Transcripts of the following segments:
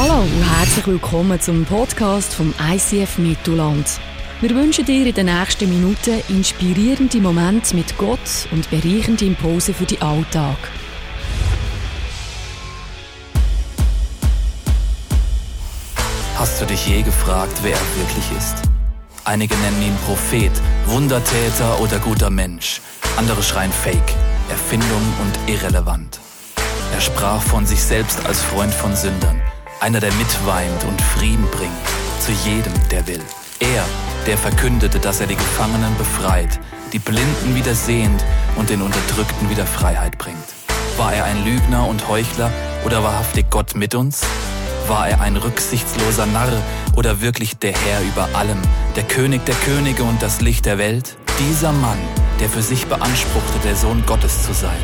Hallo und herzlich willkommen zum Podcast vom ICF Mittelland. Wir wünschen dir in den nächsten Minuten inspirierende Momente mit Gott und bereichende Impulse für den Alltag. Hast du dich je gefragt, wer er wirklich ist? Einige nennen ihn Prophet, Wundertäter oder guter Mensch. Andere schreien Fake, Erfindung und irrelevant. Er sprach von sich selbst als Freund von Sündern, einer, der mitweint und Frieden bringt zu jedem, der will. Er, der verkündete, dass er die Gefangenen befreit, die Blinden wieder sehend und den Unterdrückten wieder Freiheit bringt. War er ein Lügner und Heuchler oder wahrhaftig Gott mit uns? War er ein rücksichtsloser Narr oder wirklich der Herr über allem, der König der Könige und das Licht der Welt? Dieser Mann, der für sich beanspruchte, der Sohn Gottes zu sein.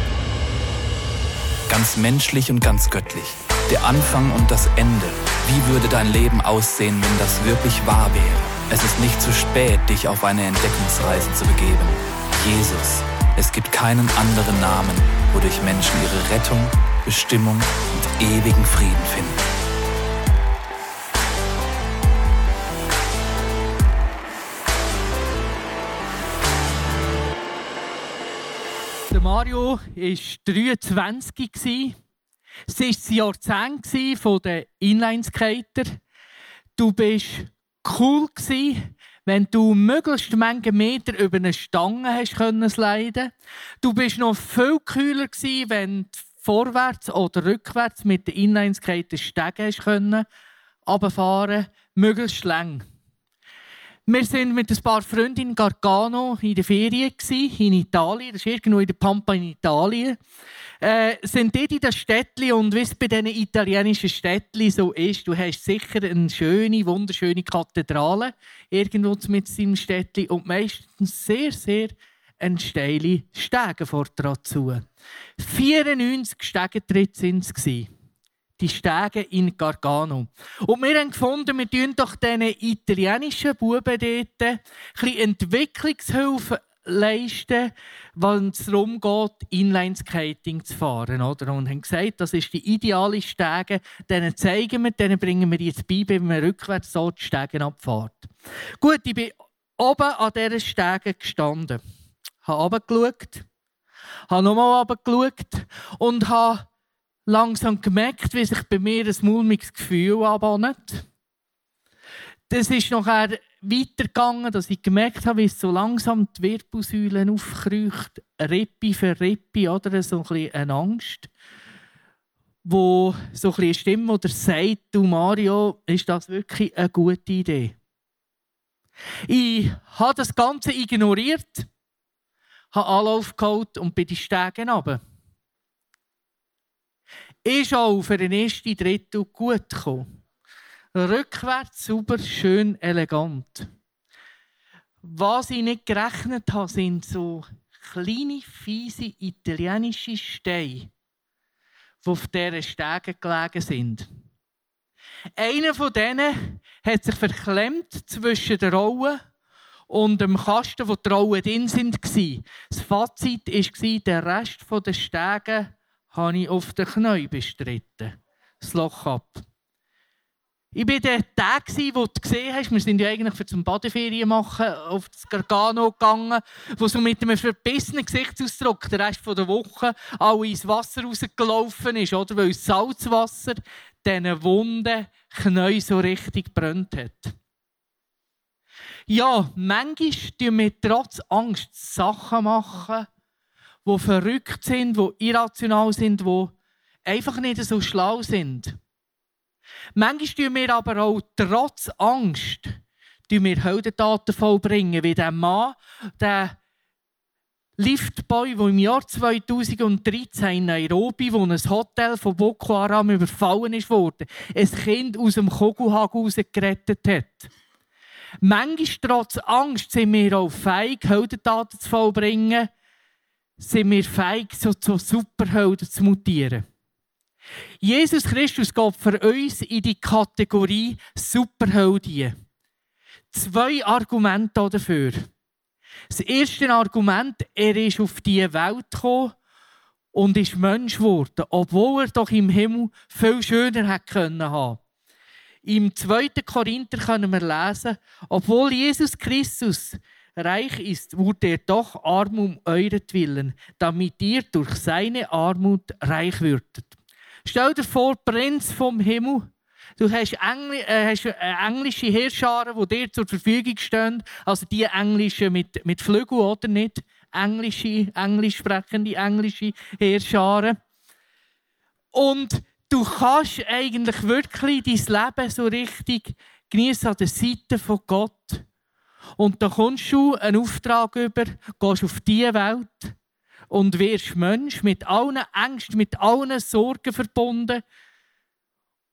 Ganz menschlich und ganz göttlich. Der Anfang und das Ende. Wie würde dein Leben aussehen, wenn das wirklich wahr wäre? Es ist nicht zu spät, dich auf eine Entdeckungsreise zu begeben. Jesus. Es gibt keinen anderen Namen, wodurch Menschen ihre Rettung, Bestimmung und ewigen Frieden finden. Mario war 23. Es war das Jahrzehnt den Inlineskater. Du warst cool, wenn du möglichst Menge Meter über eine Stange hast können. Du bist noch viel kühler wenn du vorwärts oder rückwärts mit den Inlineskater Stegen hast können, runterfahren, möglichst lang. Wir waren mit ein paar Freunden in Gargano in der Ferien in Italien. Das ist irgendwo in der Pampa in Italien. Äh, sind dort in das Städtchen und wie es bei diesen italienischen Städtchen so ist, du hast sicher eine schöne, wunderschöne Kathedrale irgendwo mit seinem Städtchen und meistens sehr, sehr eine steile Stegenfahrt dazu. 94 Stegentritte waren es die Stege in Gargano. Und wir haben gefunden, wir tun doch diesen italienischen Buben dort ein Entwicklungshilfe leisten, wenn es darum geht, Inline-Skating zu fahren. Oder? Und haben gesagt, das ist die ideale Stege, denen zeigen wir, denen bringen wir jetzt bei, wenn man rückwärts so die Stegen abfährt. Gut, ich bin oben an dieser Stege gestanden, habe runtergeschaut, habe nochmal runtergeschaut und habe langsam gemerkt, wie sich bei mir ein mulmiges Gefühl anbahnt. Das ist nachher weitergegangen, dass ich gemerkt habe, wie es so langsam die Wirbelsäulen aufkreucht, Rippe für Rippe, oder so ein bisschen eine Angst, wo so ein eine Stimme oder sagt, du Mario, ist das wirklich eine gute Idee? Ich habe das Ganze ignoriert, habe Anlauf geholt und bin die Stege runter ist auch für den ersten Drittel gut gekommen. Rückwärts, sauber, schön, elegant. Was ich nicht gerechnet habe, sind so kleine, fiese italienische Steine, die auf dieser Stege gelegen sind. Einer von denen hat sich verklemmt zwischen der Rollen und dem Kasten, wo die Rollen drin sind. Das Fazit war, der Rest der Stege habe ich auf den Knien bestritten. Das Loch ab. Ich war der Tag, wo du gesehen hast, wir sind ja eigentlich für zum Badeferien machen auf das Gargano gegangen, wo so mit einem verbissenen Gesichtsausdruck der Rest der Woche alle ins Wasser rausgelaufen ist, oder? Weil das Salzwasser diesen wunden Knie so richtig brennt hat. Ja, manchmal tun wir trotz Angst Sachen machen, die verrückt sind, die irrational sind, die einfach nicht so schlau sind. Manchmal tun wir aber auch trotz Angst wir Heldentaten vollbringen, wie der Mann, der Liftboy, der im Jahr 2013 in Nairobi, wo ein Hotel von Boko Haram überfallen worden, ein Kind aus dem Koguhag gerettet hat. Manchmal trotz Angst sind wir auch feig, Heldentaten zu vollbringen, sind wir feig, so zu Superhelden zu mutieren. Jesus Christus geht für uns in die Kategorie Superheldin. Zwei Argumente dafür. Das erste Argument, er ist auf diese Welt gekommen und ist Mensch geworden, obwohl er doch im Himmel viel schöner hätte können haben. Im 2. Korinther können wir lesen, obwohl Jesus Christus reich ist, wurde er doch arm um euretwillen, damit ihr durch seine Armut reich würdet. Stell dir vor, Prinz vom Himmel, du hast, Engl äh, hast äh, englische Heerscharen, die dir zur Verfügung stehen, also die englischen mit, mit Flügeln oder nicht, englische, englisch sprechende englische Heerscharen. Und du kannst eigentlich wirklich dein Leben so richtig genießen an der Seite von Gott. Und da kommst du einen Auftrag über, gehst auf diese Welt und wirst Mensch mit allen Ängsten, mit allen Sorgen verbunden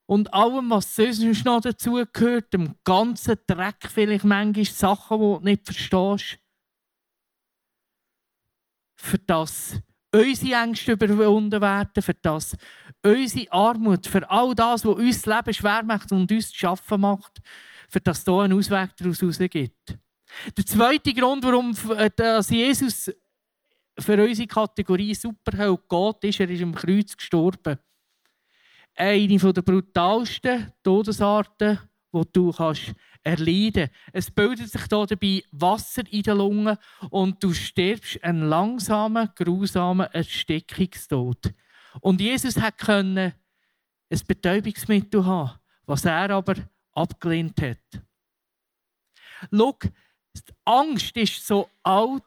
und allem, was sonst noch dazu gehört, dem ganzen Dreck, vielleicht manchmal Sachen, die du nicht verstehst. Für das unsere Ängste überwunden werden, für das unsere Armut, für all das, was uns das Leben schwer macht und uns zu schaffen macht, für das hier einen Ausweg daraus gibt. Der zweite Grund, warum äh, dass Jesus für unsere Kategorie Superheld geht, ist, er ist am Kreuz gestorben. Eine der brutalsten Todesarten, die du kannst erleiden kannst. Es bildet sich hier dabei Wasser in den Lungen und du stirbst einen langsamen, grausamen Erstickungstod. Und Jesus konnte ein Betäubungsmittel haben, was er aber abgelehnt hat. Schau, die Angst ist so alt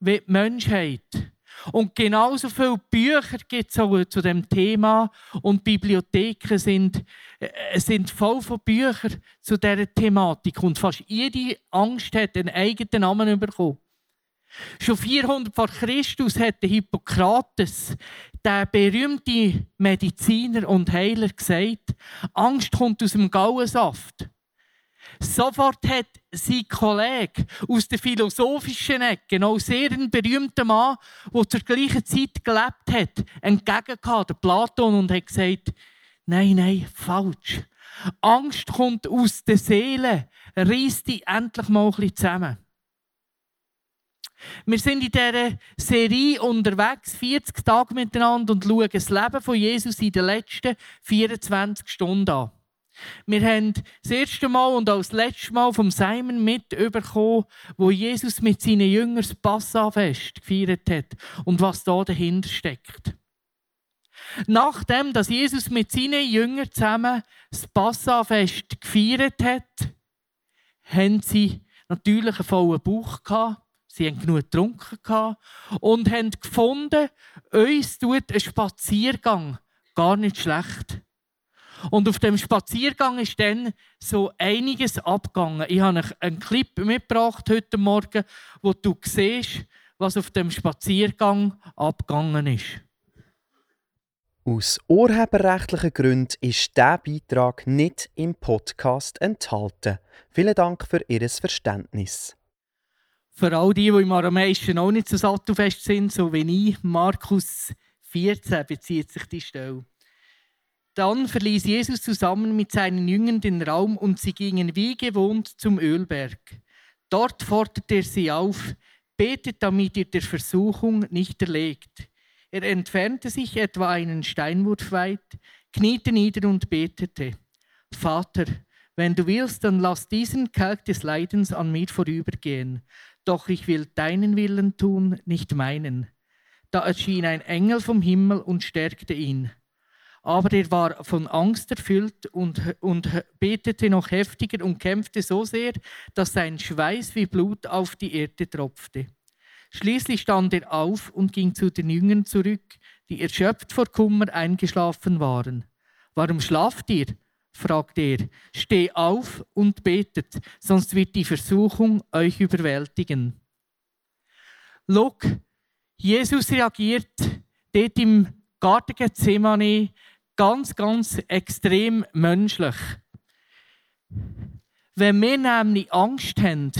wie die Menschheit. Und genauso viele Bücher gibt es zu dem Thema und Bibliotheken sind, äh, sind voll von Büchern zu dieser Thematik. Und fast jede Angst hat einen eigenen Namen bekommen. Schon 400 vor Christus hat Hippokrates, der berühmte Mediziner und Heiler, gesagt: Angst kommt aus dem Gauensaft. Sofort hat sein Kollege aus der philosophischen Ecke, noch sehr ein berühmter Mann, der zur gleichen Zeit gelebt hat, entgegengekommen, der Platon, und hat gesagt, nein, nein, falsch. Angst kommt aus der Seele, reiss dich endlich mal ein bisschen zusammen. Wir sind in dieser Serie unterwegs, 40 Tage miteinander, und schauen das Leben von Jesus in den letzten 24 Stunden an. Wir haben das erste Mal und auch das letzte Mal vom Simon mitbekommen, wo Jesus mit seinen Jüngern das Passafest gefeiert hat und was da dahinter steckt. Nachdem, dass Jesus mit seinen Jüngern zusammen das Passafest gefeiert hat, haben sie natürlich einen vollen Bauch gehabt. Sie haben genug getrunken und haben gefunden, uns tut ein Spaziergang gar nicht schlecht. Und auf dem Spaziergang ist dann so einiges abgegangen. Ich habe einen Clip mitgebracht heute Morgen, wo du siehst, was auf dem Spaziergang abgegangen ist. Aus urheberrechtlichen Gründen ist dieser Beitrag nicht im Podcast enthalten. Vielen Dank für Ihr Verständnis. Für all die, die im Aramäischen auch nicht so sattelfest sind, so wie ich, Markus 14 bezieht sich die Stelle. Dann verließ Jesus zusammen mit seinen Jüngern den Raum und sie gingen wie gewohnt zum Ölberg. Dort forderte er sie auf, betet, damit ihr der Versuchung nicht erlegt. Er entfernte sich etwa einen Steinwurf weit, kniete nieder und betete. Vater, wenn du willst, dann lass diesen Kelch des Leidens an mir vorübergehen. Doch ich will deinen Willen tun, nicht meinen. Da erschien ein Engel vom Himmel und stärkte ihn aber er war von Angst erfüllt und, und betete noch heftiger und kämpfte so sehr, dass sein Schweiß wie Blut auf die Erde tropfte. Schließlich stand er auf und ging zu den Jüngern zurück, die erschöpft vor Kummer eingeschlafen waren. Warum schlaft ihr? fragte er. Steh auf und betet, sonst wird die Versuchung euch überwältigen. Look, Jesus reagiert dort im Garten Gethsemane ganz, ganz extrem menschlich. Wenn wir nämlich Angst haben,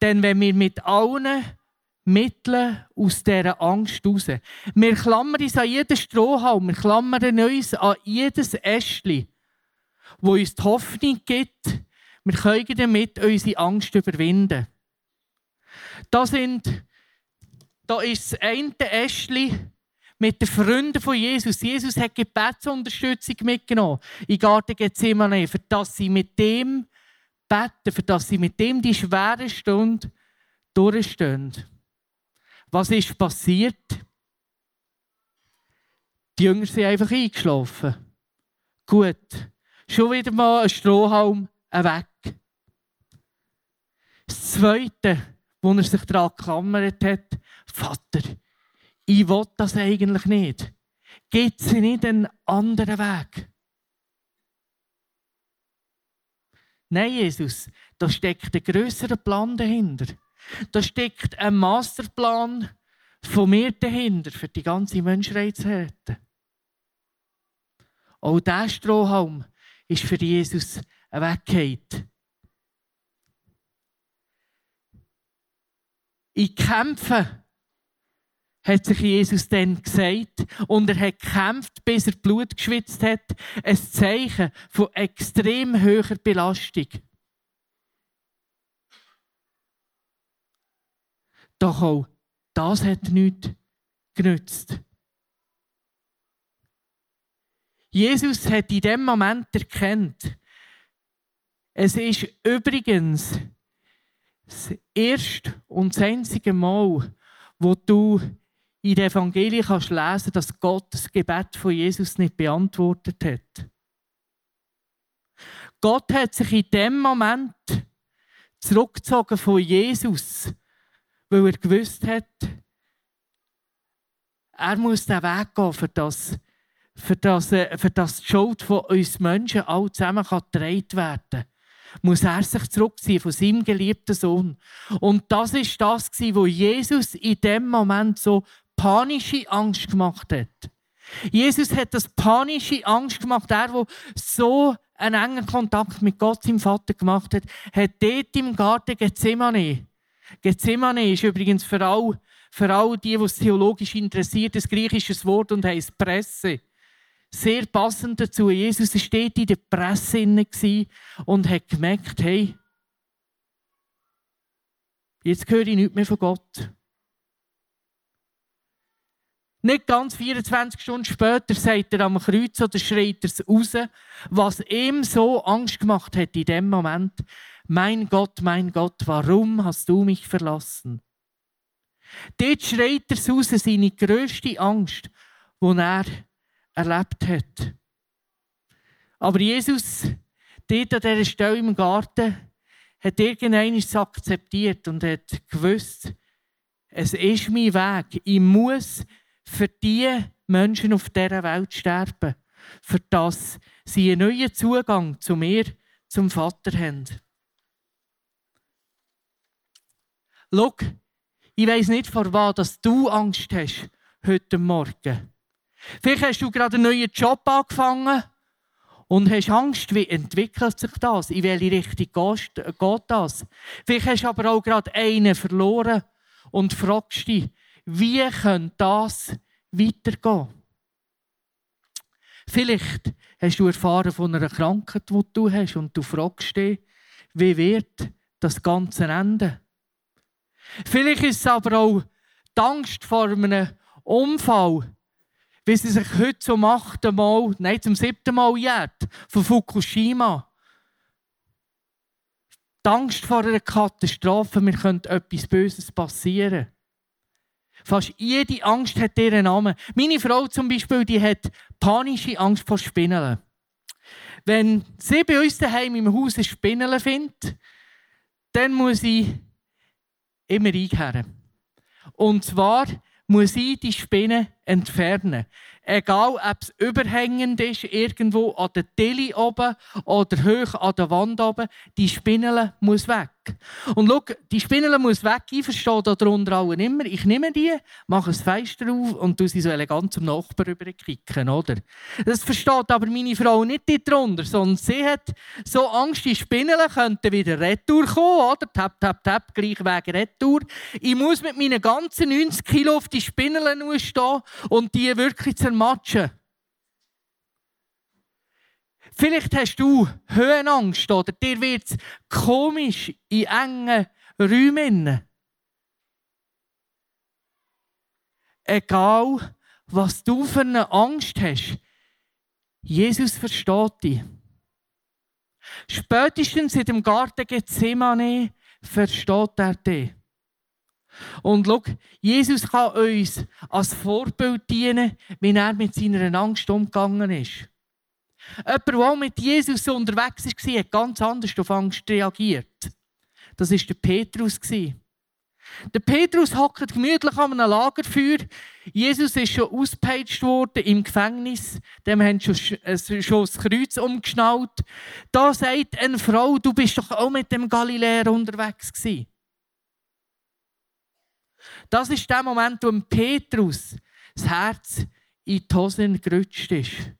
dann wenn wir mit allen Mitteln aus dieser Angst raus. Wir klammern uns an jeden Strohhalm, wir klammern uns an jedes Ästchen, wo uns die Hoffnung gibt, wir können damit unsere Angst überwinden. Da, sind, da ist das eine Ästchen, mit den Freunden von Jesus. Jesus hat Gebetsunterstützung mitgenommen in Garten Gethsemane, für dass sie mit dem beten, für dass sie mit dem die schwere Stunde durchstehen. Was ist passiert? Die Jünger sind einfach eingeschlafen. Gut, schon wieder mal ein Strohhalm weg. Das Zweite, wo er sich daran geklammert hat, Vater, ich will das eigentlich nicht. Gibt es nicht einen anderen Weg? Nein, Jesus, da steckt ein grösserer Plan dahinter. Da steckt ein Masterplan von mir dahinter, für die ganze Menschheit zu retten. Auch dieser Strohhalm ist für Jesus ein Weggeht. In Kämpfen hat sich Jesus dann gesagt und er hat gekämpft, bis er Blut geschwitzt hat. Ein Zeichen von extrem hoher Belastung. Doch auch das hat nichts genützt. Jesus hat in dem Moment erkannt, es ist übrigens das erste und das einzige Mal, wo du in den Evangelien kannst lesen, dass Gott das Gebet von Jesus nicht beantwortet hat. Gott hat sich in dem Moment zurückgezogen von Jesus, weil er gewusst hat, er muss den Weg gehen, für das, für das, äh, für das die Schuld von uns Menschen alle zusammen getragen werden kann muss er sich zurückziehen von seinem geliebten Sohn. Und das ist das, was Jesus in dem Moment so panische Angst gemacht hat. Jesus hat das panische Angst gemacht. Er, der so einen engen Kontakt mit Gott, seinem Vater, gemacht hat, hat dort im Garten Gethsemane. Gethsemane ist übrigens für alle, für alle die, die es theologisch interessiert, ein griechisches Wort und heisst Presse. Sehr passend dazu. Jesus dort in der Presse und hat gemerkt, hey, jetzt höre ich nichts mehr von Gott. Nicht ganz 24 Stunden später sagt er am Kreuz oder schreit er es raus, was ihm so Angst gemacht hat in dem Moment. Mein Gott, mein Gott, warum hast du mich verlassen? Dort schreit er raus, seine grösste Angst, die er erlebt hat. Aber Jesus, dort an dieser Stelle im Garten, hat irgendwann akzeptiert und hat gewusst, es ist mein Weg. Ich muss für die Menschen auf dieser Welt sterben, für das sie einen neuen Zugang zu mir, zum Vater haben. Schau, ich weiss nicht, vor was du Angst hast heute Morgen. Vielleicht hast du gerade einen neuen Job angefangen und hast Angst, wie entwickelt sich das? In welche Richtung geht das? Vielleicht hast du aber auch gerade einen verloren und fragst dich, wie könnte das weitergehen? Vielleicht hast du erfahren von einer Krankheit, die du hast und du fragst dich, wie wird das Ganze enden? Vielleicht ist es aber auch die Angst vor einem Unfall, wie sie sich heute zum achten Mal, nein, zum siebten Mal jährt, von Fukushima. Die Angst vor einer Katastrophe, mir könnte etwas Böses passieren. Fast jede Angst hat ihren Namen. Meine Frau zum Beispiel, die hat panische Angst vor Spinnen. Wenn sie bei uns daheim im Haus eine Spinne findet, dann muss ich immer einkehren. Und zwar muss ich die Spinne entfernen. Egal, ob es überhängend ist, irgendwo an der Tilly oben oder hoch an der Wand oben, die Spinne muss weg. Und schau, die Spinne muss weg, ich verstehe darunter allen immer. Ich nehme die, mache ein Fenster auf und tue sie so elegant zum Nachbarn rüberkicken, oder? Das versteht aber meine Frau nicht darunter, sondern sie hat so Angst, die Spinnen könnten wieder retour kommen, oder? Tap, tap, tap, gleich wegen retour. Ich muss mit meinen ganzen 90 Kilo auf die Spinnen stehen und die wirklich zermatschen Matschen. Vielleicht hast du Höhenangst oder dir wird komisch in engen Räumen. Egal, was du für eine Angst hast. Jesus versteht dich. Spätestens in dem Garten Gethsemane versteht er dich. Und schau, Jesus kann uns als Vorbild dienen, wie er mit seiner Angst umgegangen ist. Jemand, der auch mit Jesus unterwegs war, hat ganz anders auf Angst reagiert. Das war der Petrus. Der Petrus hockt gemütlich an einem Lagerfeuer. Jesus ist schon ausgepeitscht worden im Gefängnis. Dem haben schon, äh, schon das Kreuz umgeschnallt. Da sagt eine Frau, du bist doch auch mit dem Galiläer unterwegs gewesen. Das ist der Moment, wo Petrus das Herz in die Hosen gerutscht ist.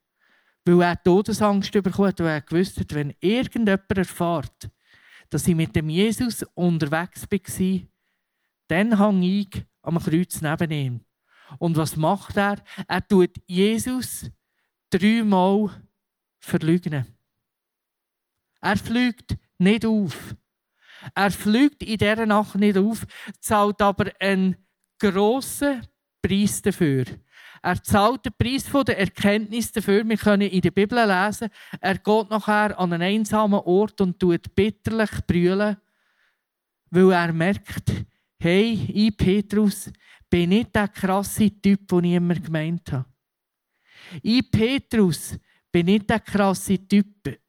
Weil er Todesangst bekommen hat, weil er gewusst hat, wenn irgendjemand erfährt, dass ich mit dem Jesus unterwegs war, dann hang ich am Kreuz neben ihm. Und was macht er? Er tut Jesus dreimal verleugnen. Er fliegt nicht auf. Er fliegt in dieser Nacht nicht auf, zahlt aber einen grossen Preis dafür. Er zahlt den Preis von der Erkenntnis dafür. Wir können in der Bibel lesen, er geht nachher an einen einsamen Ort und tut bitterlich brüllen, weil er merkt, hey, ich, Petrus, bin nicht der krasse Typ, den ich immer gemeint habe. Ich, Petrus, bin nicht der krasse Typ.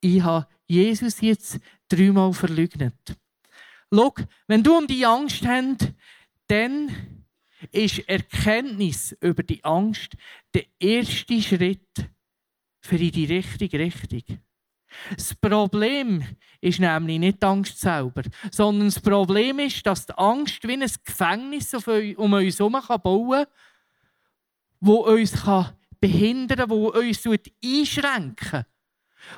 Ich habe Jesus jetzt dreimal verleugnet. Schau, wenn du um die Angst hast, dann ist Erkenntnis über die Angst der erste Schritt für in die richtige Richtung. Das Problem ist nämlich nicht die Angst selber, sondern das Problem ist, dass die Angst wie ein Gefängnis um uns herum bauen kann, das uns behindern kann, das uns einschränken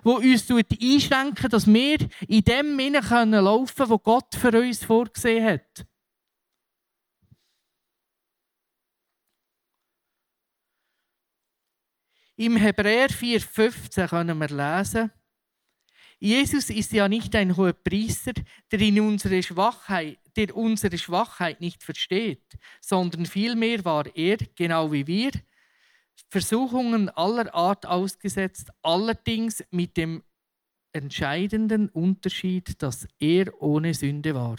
wo uns einschränken dass wir in dem hinein laufen können, was Gott für uns vorgesehen hat. Im Hebräer 4,15 können wir lesen, Jesus ist ja nicht ein hoher Priester, der, in unsere Schwachheit, der unsere Schwachheit nicht versteht, sondern vielmehr war er, genau wie wir, Versuchungen aller Art ausgesetzt, allerdings mit dem entscheidenden Unterschied, dass er ohne Sünde war.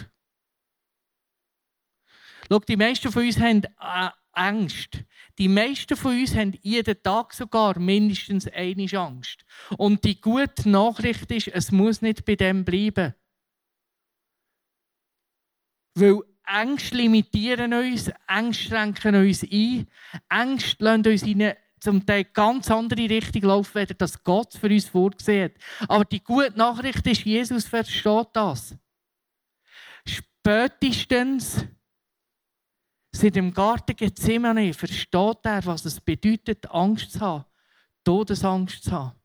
Schau, die meisten von uns haben äh, Angst. Die meisten von uns haben jeden Tag sogar mindestens eine Angst. Und die gute Nachricht ist, es muss nicht bei dem bleiben. Weil Ängste limitieren uns, Ängste schränken uns ein, Ängste lassen uns in eine zum Teil ganz andere Richtung laufen, als das Gott für uns vorgesehen hat. Aber die gute Nachricht ist, Jesus versteht das. Spätestens seit dem Garten Gethsemane versteht er, was es bedeutet, Angst zu haben, Todesangst zu haben.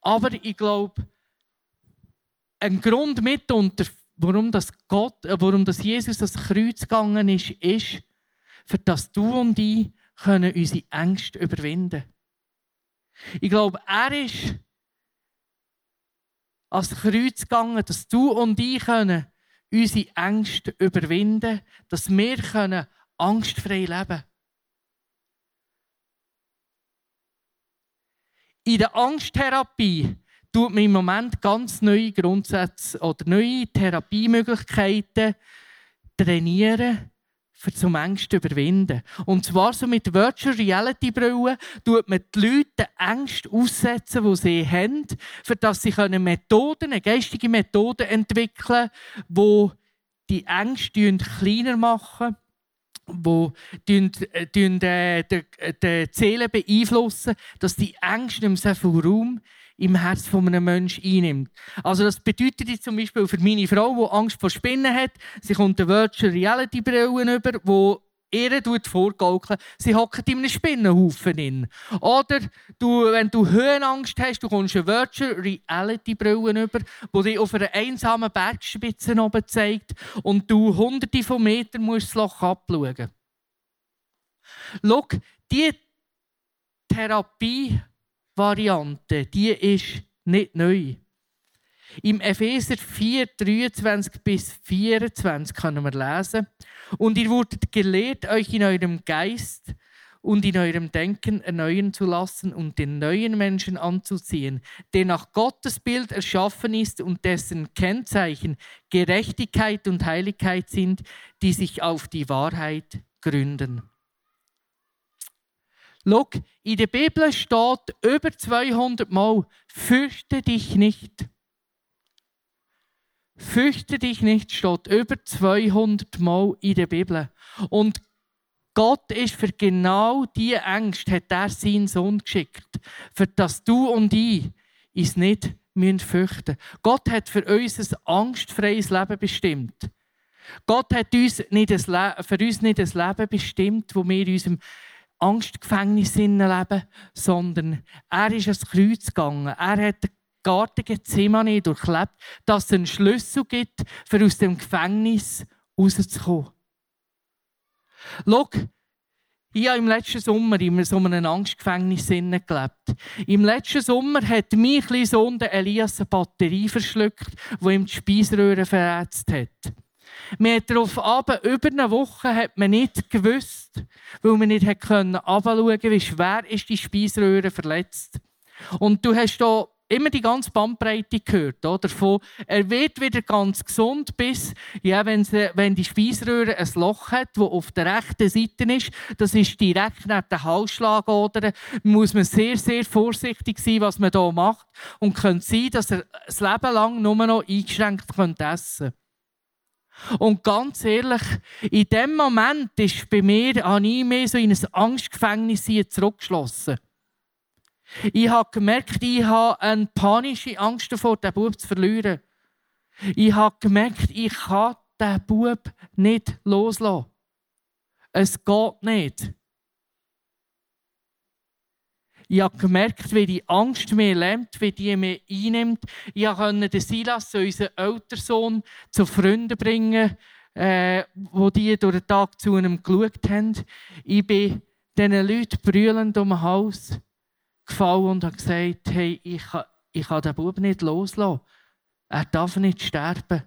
Aber ich glaube, ein Grund mitunter, warum das Gott, äh, warum das Jesus das Kreuz gegangen ist, ist, für das du und ich können unsere Ängste überwinden. Ich glaube, er ist als Kreuz gegangen, dass du und ich können unsere Ängste überwinden, dass wir können angstfrei leben können. In der Angsttherapie tut man im Moment ganz neue Grundsätze oder neue Therapiemöglichkeiten trainieren, für zum Ängste überwinden. Und zwar so mit Virtual Reality Brillen tut man die Leute Ängste aussetzen, die sie haben, für dass sie Methoden, eine geistige Methoden entwickeln, wo die Ängste kleiner machen wo die, die, die, die Seele beeinflussen, dass die Ängste nicht mehr so viel Raum im Herz von einem Menschen einnimmt. Also das bedeutet jetzt zum Beispiel für meine Frau, die Angst vor Spinnen hat, sie kommt eine Virtual Reality Brille über, wo ihr vorgaukeln, sie hockt in einem Spinnenhaufen in. Oder du, wenn du Höhenangst hast, du kommst eine Virtual Reality Brille über, die dich auf einer einsamen Bergspitze oben zeigt und du hunderte von Metern musst das Loch abschauen. Schau, diese Therapie Variante, die ist nicht neu. Im Epheser 4, 23 bis 24 können wir lesen. Und ihr wurdet gelehrt, euch in eurem Geist und in eurem Denken erneuern zu lassen und den neuen Menschen anzuziehen, der nach Gottes Bild erschaffen ist und dessen Kennzeichen Gerechtigkeit und Heiligkeit sind, die sich auf die Wahrheit gründen. Schau, in der Bibel steht über 200 Mal, fürchte dich nicht. Fürchte dich nicht, steht über 200 Mal in der Bibel. Und Gott ist für genau diese Ängste, hat er seinen Sohn geschickt, für dass du und ich uns nicht fürchten müssen. Gott hat für uns ein angstfreies Leben bestimmt. Gott hat uns nicht ein für uns nicht ein Leben bestimmt, wo wir unserem Angstgefängnis leben, sondern er ist ans Kreuz gegangen. Er hat den Garten Gethsemane durchlebt, dass es einen Schlüssel gibt, für aus dem Gefängnis rauszukommen. Schau, ich habe im letzten Sommer in so einem Angstgefängnis gelebt. Im letzten Sommer hat mein kleiner Sohn Elias eine Batterie verschluckt, die ihm die Speiseröhre verätzt hat. Wir hat darauf aber über eine Woche hat man nicht gewusst, weil man nicht hat können wie schwer ist die Speiseröhre verletzt. Und du hast hier immer die ganze Bandbreite gehört, oder? Von, er wird wieder ganz gesund, bis, ja, wenn, sie, wenn die Speiseröhre ein Loch hat, das auf der rechten Seite ist, das ist direkt neben der Halsschlagader, muss man sehr, sehr vorsichtig sein, was man hier macht. Und könnte sein, dass er das Leben lang nur noch eingeschränkt essen könnte. Und ganz ehrlich, in dem Moment ist bei mir, habe ich mehr so in ein Angstgefängnis zurückgeschlossen. Ich habe gemerkt, ich habe eine panische Angst davor, den Bub zu verlieren. Ich habe gemerkt, ich kann den Bub nicht loslassen. Es geht nicht. Ich habe gemerkt, wie die Angst mir lähmt, wie die mir einnimmt. Ich konnte den Silas, unseren älteren Sohn, zu Freunden bringen, äh, wo die durch den Tag zu einem geschaut haben. Ich bin diesen Leuten brüllend um den Hals gefallen und habe gesagt, hey, ich kann, ich kann den Bub nicht loslassen. Er darf nicht sterben.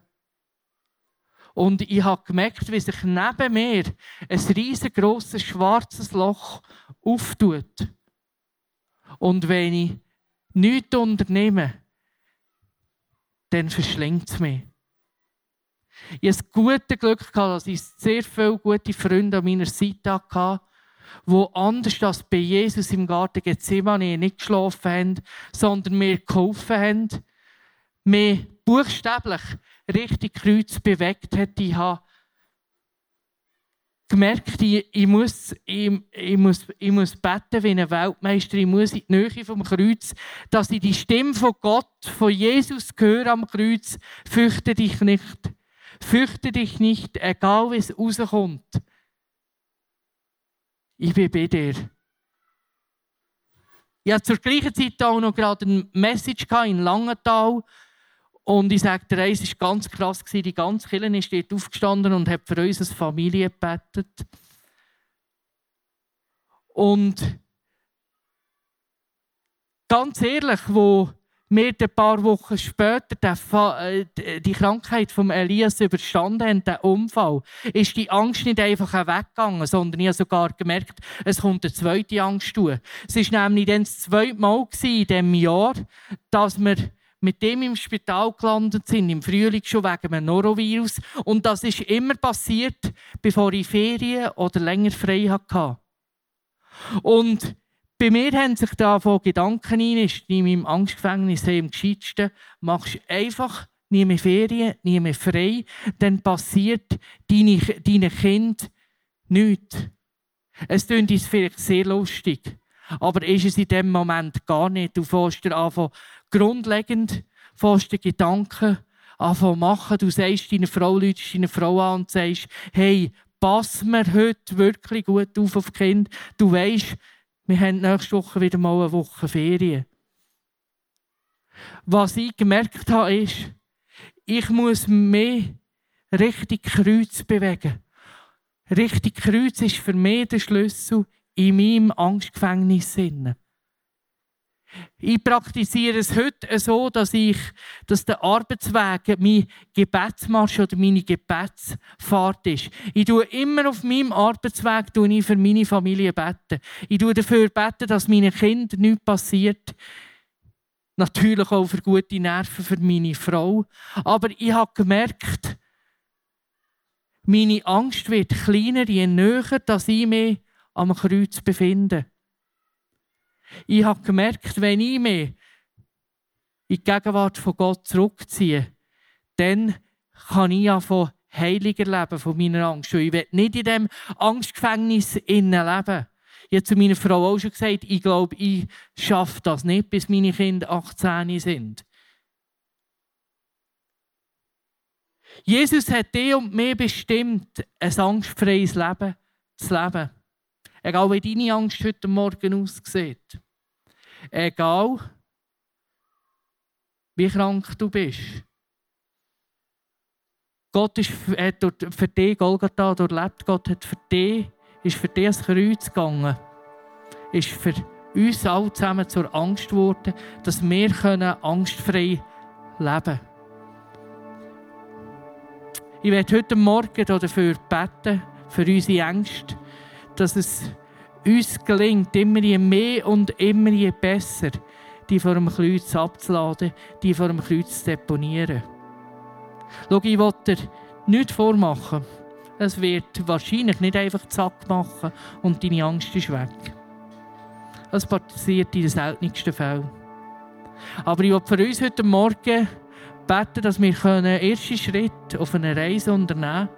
Und ich habe gemerkt, wie sich neben mir ein riesengroßes schwarzes Loch auftut. Und wenn ich nichts unternehme, dann verschlingt es mich. Ich hatte das gute Glück, dass ich sehr viele gute Freunde an meiner Seite hatte, die anders als bei Jesus im Garten Gethsemane nicht geschlafen haben, sondern mir geholfen haben, mir buchstäblich richtig Kreuz bewegt hat. Ich habe gemerkt, ich, ich, muss, ich, ich, muss, ich muss beten wie ein Weltmeister. Ich muss in die Nähe vom Kreuz, dass ich die Stimme von Gott, von Jesus höre am Kreuz. Fürchte dich nicht. Fürchte dich nicht, egal wie es rauskommt. Ich bin bei dir. Ich hatte zur gleichen Zeit auch noch gerade eine Message in Langenthal und ich sage dir, es war ganz krass, die ganze Kirche ist dort aufgestanden und hat für uns als Familie gebetet. Und ganz ehrlich, wo wir ein paar Wochen später äh, die Krankheit von Elias überstanden haben, den Unfall, ist die Angst nicht einfach weggegangen, sondern ich habe sogar gemerkt, es kommt eine zweite Angst zu. Es war nämlich dann das zweite Mal in diesem Jahr, dass wir mit dem im Spital gelandet sind, im Frühling schon wegen einem Norovirus. Und das ist immer passiert, bevor ich Ferien oder länger frei hatte. Und bei mir haben sich da von Gedanken ein, ist in meinem Angstgefängnis am gescheitsten, machst einfach nie mehr Ferien, nie mehr frei, dann passiert deinen deine Kind nichts. Es klingt uns vielleicht sehr lustig, aber ist es in dem Moment gar nicht. Du fährst dir einfach grundlegend fährst Gedanken anfangen machen. Du sagst deiner Frau, läutest deine Frau an und sagst, hey, pass mir heute wirklich gut auf auf Kind. Du weißt, wir haben nächste Woche wieder mal eine Woche Ferien. Was ich gemerkt habe, ist, ich muss mehr richtig Kreuz bewegen. Richtig Kreuz ist für mich der Schlüssel in meinem Angstgefängnis. Ich praktiziere es heute so, dass ich, dass der Arbeitsweg mein Gebetsmarsch oder meine Gebetsfahrt ist. Ich tue immer auf meinem Arbeitsweg ich für meine Familie beten. Ich tue dafür beten, dass meinen Kindern nichts passiert. Natürlich auch für gute Nerven für meine Frau. Aber ich habe gemerkt, meine Angst wird kleiner, je näher, dass ich mich am Kreuz befinde. Ich habe gemerkt, wenn ich mich in die Gegenwart von Gott zurückziehe, dann kann ich ja von heiliger leben, von meiner Angst. Und ich will nicht in diesem Angstgefängnis innen leben. Ich habe zu meiner Frau auch schon gesagt, ich glaube, ich schaffe das nicht, bis meine Kinder 18 sind. Jesus hat dich und mir bestimmt, ein angstfreies Leben zu leben. Egal wie deine Angst heute Morgen aussieht. Egal wie krank du bist. Gott ist, für dich Golgatha durchlebt. Gott hat für dich, ist für dich ans Kreuz gegangen. Ist für uns alle zusammen zur Angst geworden, dass wir angstfrei leben können. Ich werde heute Morgen dafür beten, für unsere Ängste, dass es uns gelingt, immer je mehr und immer je besser, die vor dem Kreuz abzuladen, die vor dem Kreuz zu deponieren. Schau, ich will dir nichts vormachen. Es wird wahrscheinlich nicht einfach zack machen und deine Angst ist weg. Das passiert in den seltensten Fällen. Aber ich will für uns heute Morgen beten, dass wir einen ersten Schritt auf eine Reise unternehmen können.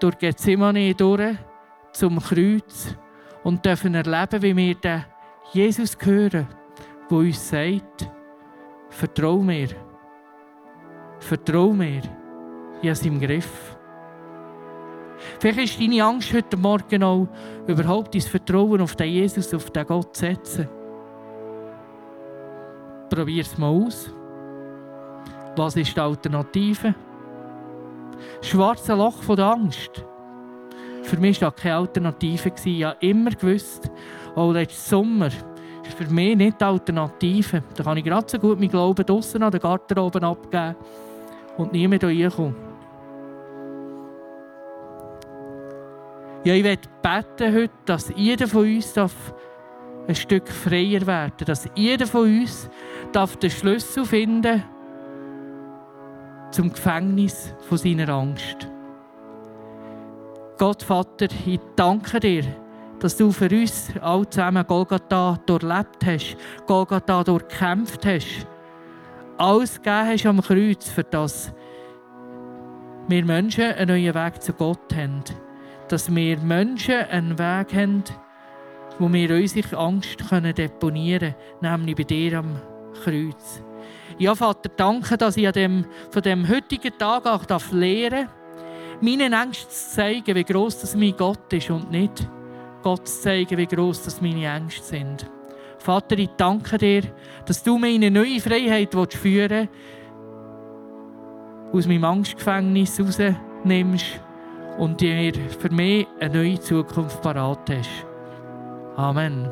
Durch Gethsemane durch zum Kreuz und dürfen erleben, wie wir den Jesus hören, der uns sagt, vertrau mir, vertrau mir, ich habe es im Griff. Vielleicht ist deine Angst heute Morgen auch, überhaupt dein Vertrauen auf den Jesus, auf den Gott zu setzen. Probier es mal aus. Was ist die Alternative? Schwarze Loch von der Angst. Für mich war das keine Alternative. Ich habe immer gewusst, auch letzten Sommer, ist für mich nicht die Alternative. Da kann ich gerade so gut meinen Glauben draußen an den Garten abgeben und nie mehr hierher kommen. Ja, ich werde beten heute, dass jeder von uns ein Stück freier werden darf. Dass jeder von uns den Schlüssel finden darf zum Gefängnis von seiner Angst. Gott, Vater, ich danke dir, dass du für uns alle zusammen Golgatha durchlebt hast, Golgatha durchkämpft hast, alles gegeben hast am Kreuz, für das wir Menschen einen neuen Weg zu Gott haben. Dass wir Menschen einen Weg haben, wo wir unsere Angst deponieren können, nämlich bei dir am Kreuz. Ja, Vater, danke, dass ich an dem, von dem heutigen Tag auch darf lernen meinen Ängsten zu zeigen, wie groß das mein Gott ist und nicht Gott zu zeigen, wie groß das meine Ängste sind. Vater, ich danke dir, dass du mir in eine neue Freiheit führen willst, aus meinem Angstgefängnis rausnimmst und dir für mich eine neue Zukunft parat hast. Amen.